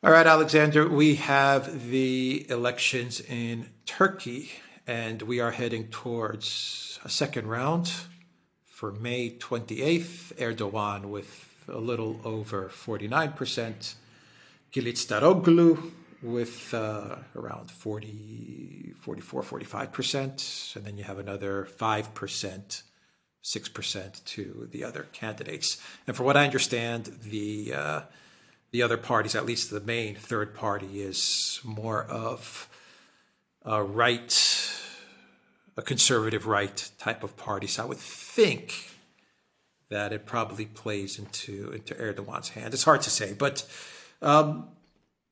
All right, Alexander, we have the elections in Turkey, and we are heading towards a second round for May 28th. Erdogan with a little over 49%, Kılıçdaroğlu with uh, around 40, 44, 45%, and then you have another 5%. 6% to the other candidates. And from what I understand, the uh, the other parties, at least the main third party, is more of a right, a conservative right type of party. So I would think that it probably plays into into Erdogan's hand. It's hard to say, but um,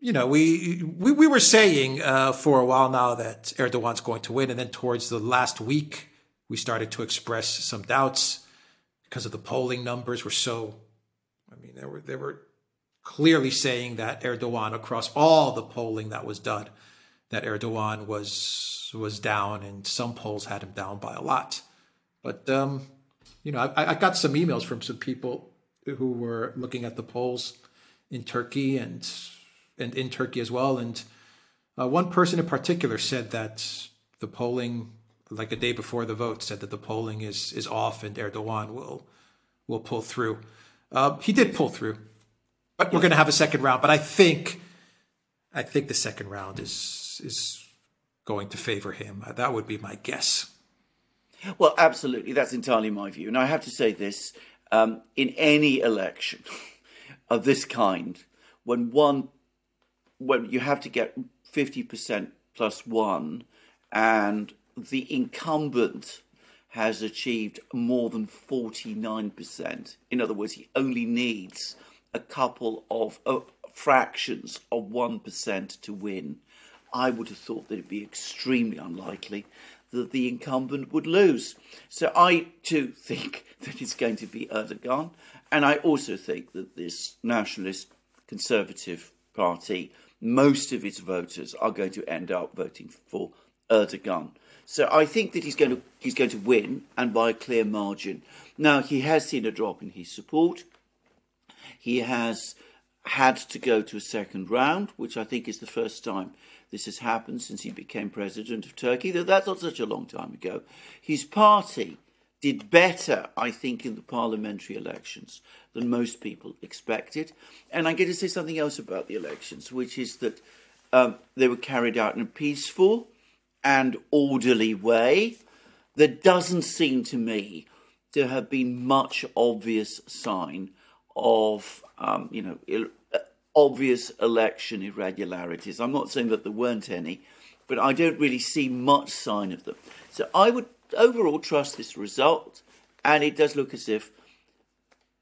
you know, we we, we were saying uh, for a while now that Erdogan's going to win, and then towards the last week, we started to express some doubts because of the polling numbers were so. I mean, they were they were clearly saying that Erdogan, across all the polling that was done, that Erdogan was was down, and some polls had him down by a lot. But um, you know, I, I got some emails from some people who were looking at the polls in Turkey and and in Turkey as well, and uh, one person in particular said that the polling, like a day before the vote, said that the polling is is off and Erdogan will will pull through. Uh, he did pull through we're going to have a second round. But I think, I think the second round is is going to favor him. That would be my guess. Well, absolutely, that's entirely my view. And I have to say this: um, in any election of this kind, when one, when you have to get fifty percent plus one, and the incumbent has achieved more than 49%. In other words, he only needs a couple of uh, fractions of 1% to win, I would have thought that it'd be extremely unlikely that the incumbent would lose. So I too think that it's going to be Erdogan, and I also think that this nationalist conservative party, most of its voters are going to end up voting for Erdogan. So I think that he's going to he's going to win and by a clear margin. Now he has seen a drop in his support. He has had to go to a second round, which I think is the first time this has happened since he became president of Turkey. Though that's not such a long time ago. His party did better, I think, in the parliamentary elections than most people expected. And I'm going to say something else about the elections, which is that um, they were carried out in a peaceful and orderly way. There doesn't seem to me to have been much obvious sign of um, you know il- obvious election irregularities. I'm not saying that there weren't any, but I don't really see much sign of them. So I would overall trust this result, and it does look as if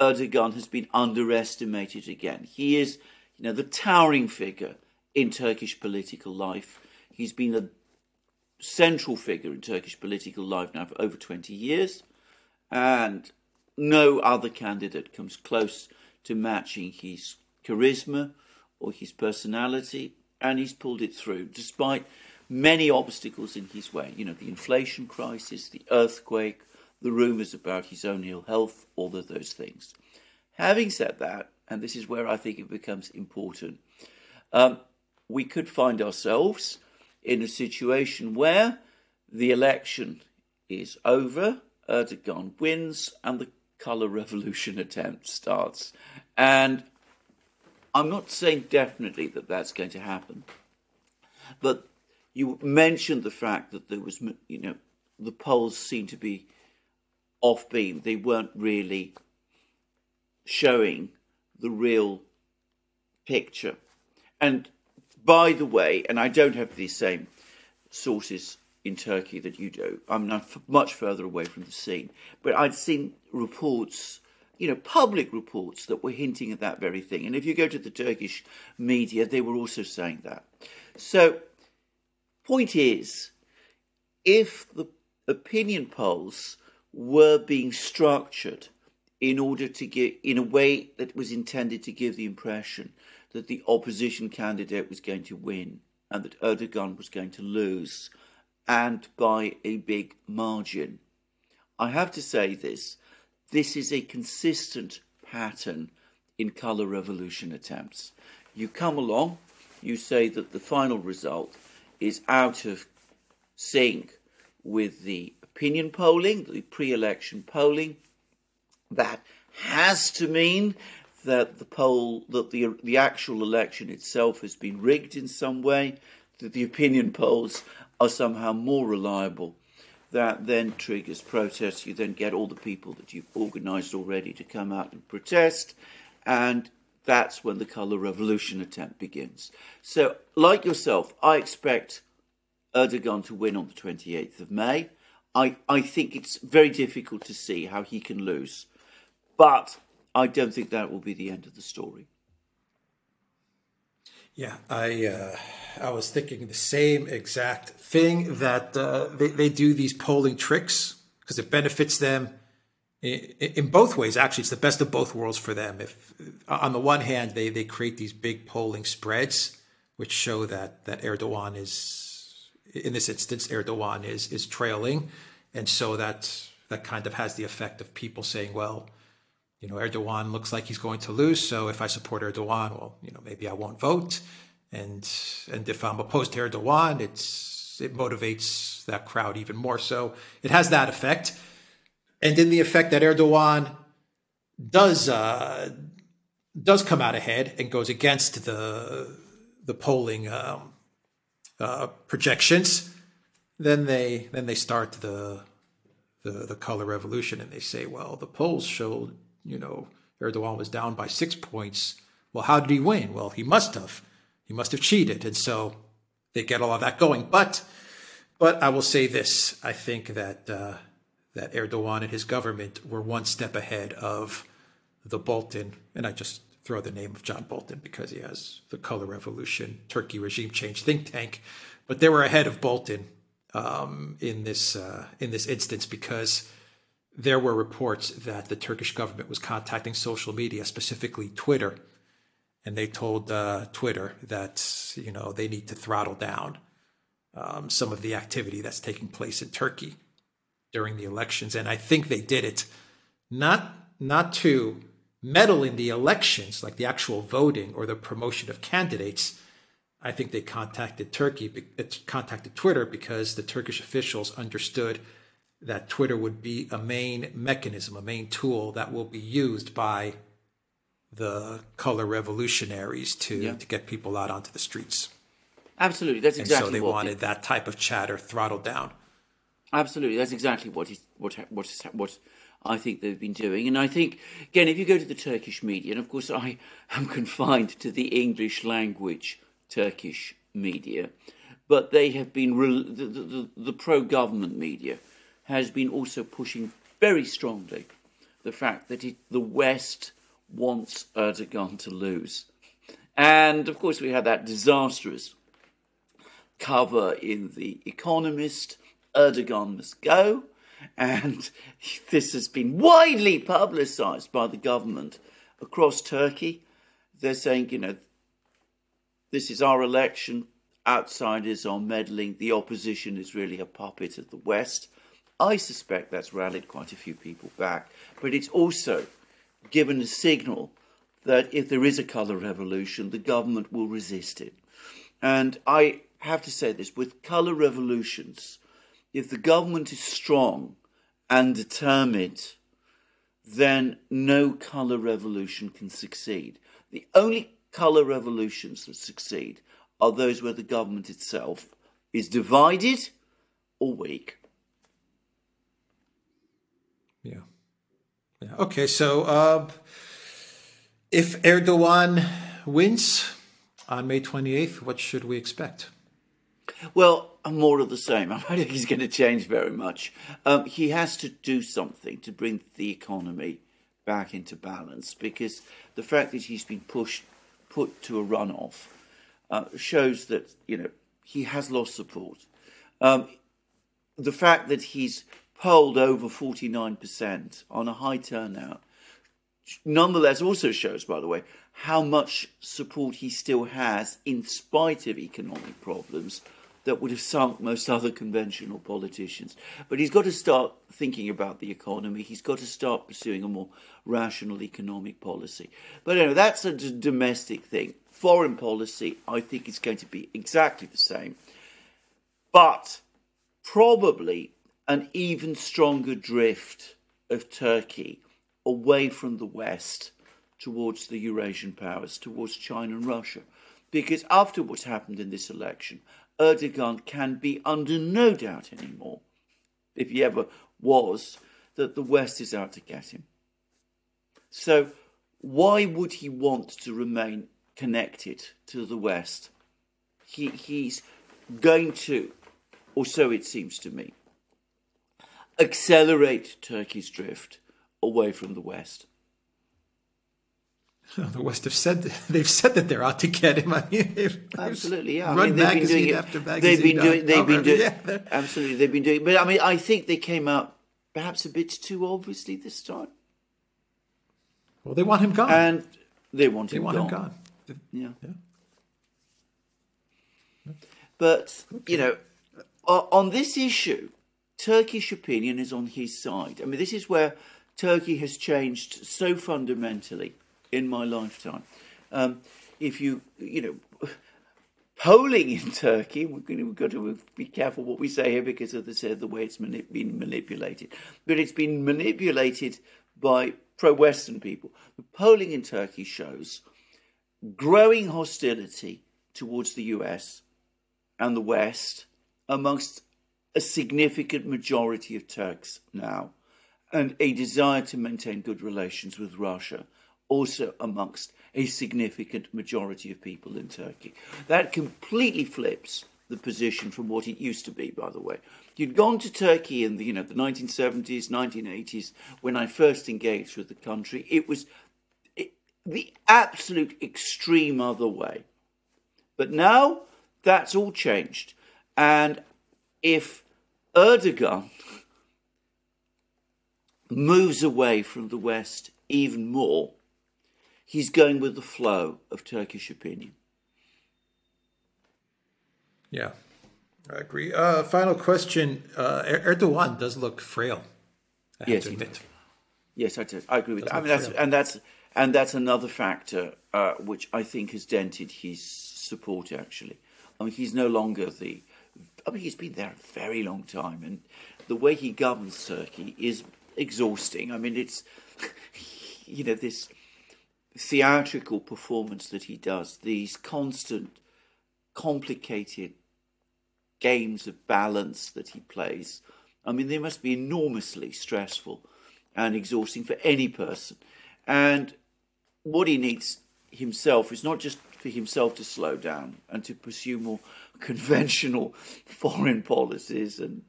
Erdogan has been underestimated again. He is, you know, the towering figure in Turkish political life. He's been a central figure in Turkish political life now for over 20 years, and no other candidate comes close to matching his charisma or his personality, and he's pulled it through despite many obstacles in his way. You know, the inflation crisis, the earthquake, the rumours about his own ill health, all of those things. Having said that, and this is where I think it becomes important, um, we could find ourselves in a situation where the election is over, Erdogan wins, and the color revolution attempt starts. And I'm not saying definitely that that's going to happen, but you mentioned the fact that there was, you know, the polls seem to be off beam. They weren't really showing the real picture. And by the way, and I don't have the same sources in Turkey that you do. I'm not much further away from the scene, but I'd seen reports, you know, public reports that were hinting at that very thing. And if you go to the Turkish media, they were also saying that. So, point is, if the opinion polls were being structured in order to get in a way that was intended to give the impression that the opposition candidate was going to win and that Erdogan was going to lose and by a big margin. I have to say this this is a consistent pattern in colour revolution attempts. You come along, you say that the final result is out of sync with the opinion polling, the pre election polling. That has to mean that the poll, that the, the actual election itself has been rigged in some way, that the opinion polls are somehow more reliable. That then triggers protests. You then get all the people that you've organised already to come out and protest, and that's when the colour revolution attempt begins. So, like yourself, I expect Erdogan to win on the 28th of May. I, I think it's very difficult to see how he can lose. But I don't think that will be the end of the story. Yeah, I uh, I was thinking the same exact thing that uh, they, they do these polling tricks because it benefits them in, in, both ways. Actually, it's the best of both worlds for them. If on the one hand they, they create these big polling spreads which show that that Erdogan is in this instance Erdogan is is trailing, and so that that kind of has the effect of people saying, well you know, Erdogan looks like he's going to lose. So if I support Erdogan, well, you know, maybe I won't vote. And and if I'm opposed to Erdogan, it's it motivates that crowd even more. So it has that effect. And in the effect that Erdogan does uh, does come out ahead and goes against the the polling um, uh, projections, then they then they start the, the the color revolution and they say, well, the polls showed you know, Erdogan was down by six points. Well, how did he win? Well, he must have. He must have cheated. And so they get all of that going. But but I will say this. I think that uh, that Erdogan and his government were one step ahead of the Bolton, and I just throw the name of John Bolton because he has the Color Revolution, Turkey regime change think tank, but they were ahead of Bolton um, in this uh, in this instance because there were reports that the Turkish government was contacting social media, specifically Twitter, and they told uh, Twitter that you know they need to throttle down um, some of the activity that's taking place in Turkey during the elections, and I think they did it not not to meddle in the elections, like the actual voting or the promotion of candidates. I think they contacted Turkey, contacted Twitter because the Turkish officials understood that Twitter would be a main mechanism, a main tool that will be used by the color revolutionaries to, yeah. to get people out onto the streets. Absolutely, that's exactly. And so they wanted it, that type of chatter throttled down. Absolutely, that's exactly what is, what what is, what I think they've been doing. And I think again, if you go to the Turkish media, and of course I am confined to the English language Turkish media, but they have been the, the, the pro government media has been also pushing very strongly the fact that it, the West wants Erdogan to lose. And of course, we had that disastrous cover in The Economist Erdogan must go. And this has been widely publicized by the government across Turkey. They're saying, you know, this is our election, outsiders are meddling, the opposition is really a puppet of the West. I suspect that's rallied quite a few people back, but it's also given a signal that if there is a colour revolution, the government will resist it. And I have to say this with colour revolutions, if the government is strong and determined, then no colour revolution can succeed. The only colour revolutions that succeed are those where the government itself is divided or weak. Yeah. Okay. So uh, if Erdogan wins on May 28th, what should we expect? Well, more of the same. I don't think he's going to change very much. Um, he has to do something to bring the economy back into balance because the fact that he's been pushed, put to a runoff, uh, shows that you know he has lost support. Um, the fact that he's polled over 49% on a high turnout. Nonetheless, also shows, by the way, how much support he still has in spite of economic problems that would have sunk most other conventional politicians. But he's got to start thinking about the economy. He's got to start pursuing a more rational economic policy. But anyway, that's a d- domestic thing. foreign policy, I think is going to be exactly the same. But probably an even stronger drift of Turkey away from the West towards the Eurasian powers, towards China and Russia. Because after what's happened in this election, Erdogan can be under no doubt anymore, if he ever was, that the West is out to get him. So, why would he want to remain connected to the West? He, he's going to, or so it seems to me, accelerate Turkey's drift away from the West. The West have said they've said that they're out to get him. I mean, absolutely, yeah. I mean, they've magazine been doing after it. magazine. They've been doing. They've been doing. Yeah, absolutely, they've been doing. But I mean, I think they came out perhaps a bit too obviously this time, well, they want him gone. and they want they him want gone. him gone. Yeah. Yeah. But, you know, on this issue, Turkish opinion is on his side. I mean, this is where Turkey has changed so fundamentally in my lifetime. Um, if you, you know, polling in Turkey, we're going to, we've got to be careful what we say here because, I said, the way it's mani- been manipulated. But it's been manipulated by pro Western people. The polling in Turkey shows growing hostility towards the US and the West amongst a significant majority of Turks now, and a desire to maintain good relations with Russia also amongst a significant majority of people in Turkey. That completely flips the position from what it used to be, by the way. You'd gone to Turkey in the you know the 1970s, 1980s, when I first engaged with the country. It was it, the absolute extreme other way. But now that's all changed. And if Erdogan moves away from the West even more, he's going with the flow of Turkish opinion. Yeah, I agree. Uh, final question: uh, Er- Erdogan does look frail. Yes, to he admit. Yes, I do. I agree with that. I mean, that's, and that's and that's another factor uh, which I think has dented his support. Actually, I mean, he's no longer the. I mean, he's been there a very long time, and the way he governs Turkey is exhausting. I mean, it's you know this theatrical performance that he does, these constant, complicated games of balance that he plays. I mean, they must be enormously stressful and exhausting for any person. And what he needs himself is not just for himself to slow down and to pursue more conventional foreign policies and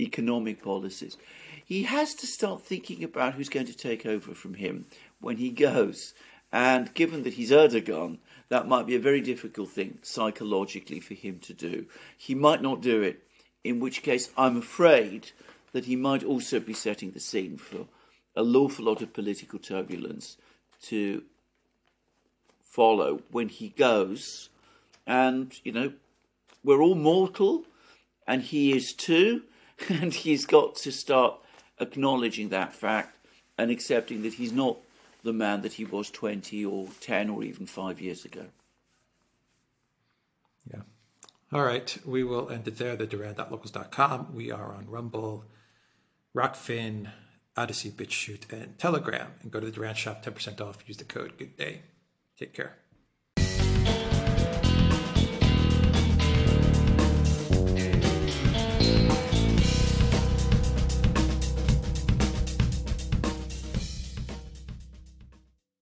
economic policies. He has to start thinking about who's going to take over from him when he goes. And given that he's Erdogan, that might be a very difficult thing psychologically for him to do. He might not do it, in which case I'm afraid that he might also be setting the scene for a lawful lot of political turbulence to follow when he goes. And, you know, we're all mortal, and he is too, and he's got to start acknowledging that fact and accepting that he's not the man that he was 20 or 10 or even 5 years ago. Yeah. All right. We will end it there. The Duran.locals.com. We are on Rumble, Rokfin, Odysee, BitChute, and Telegram. And go to the Duran shop, 10% off. Use the code Good Day. Take care.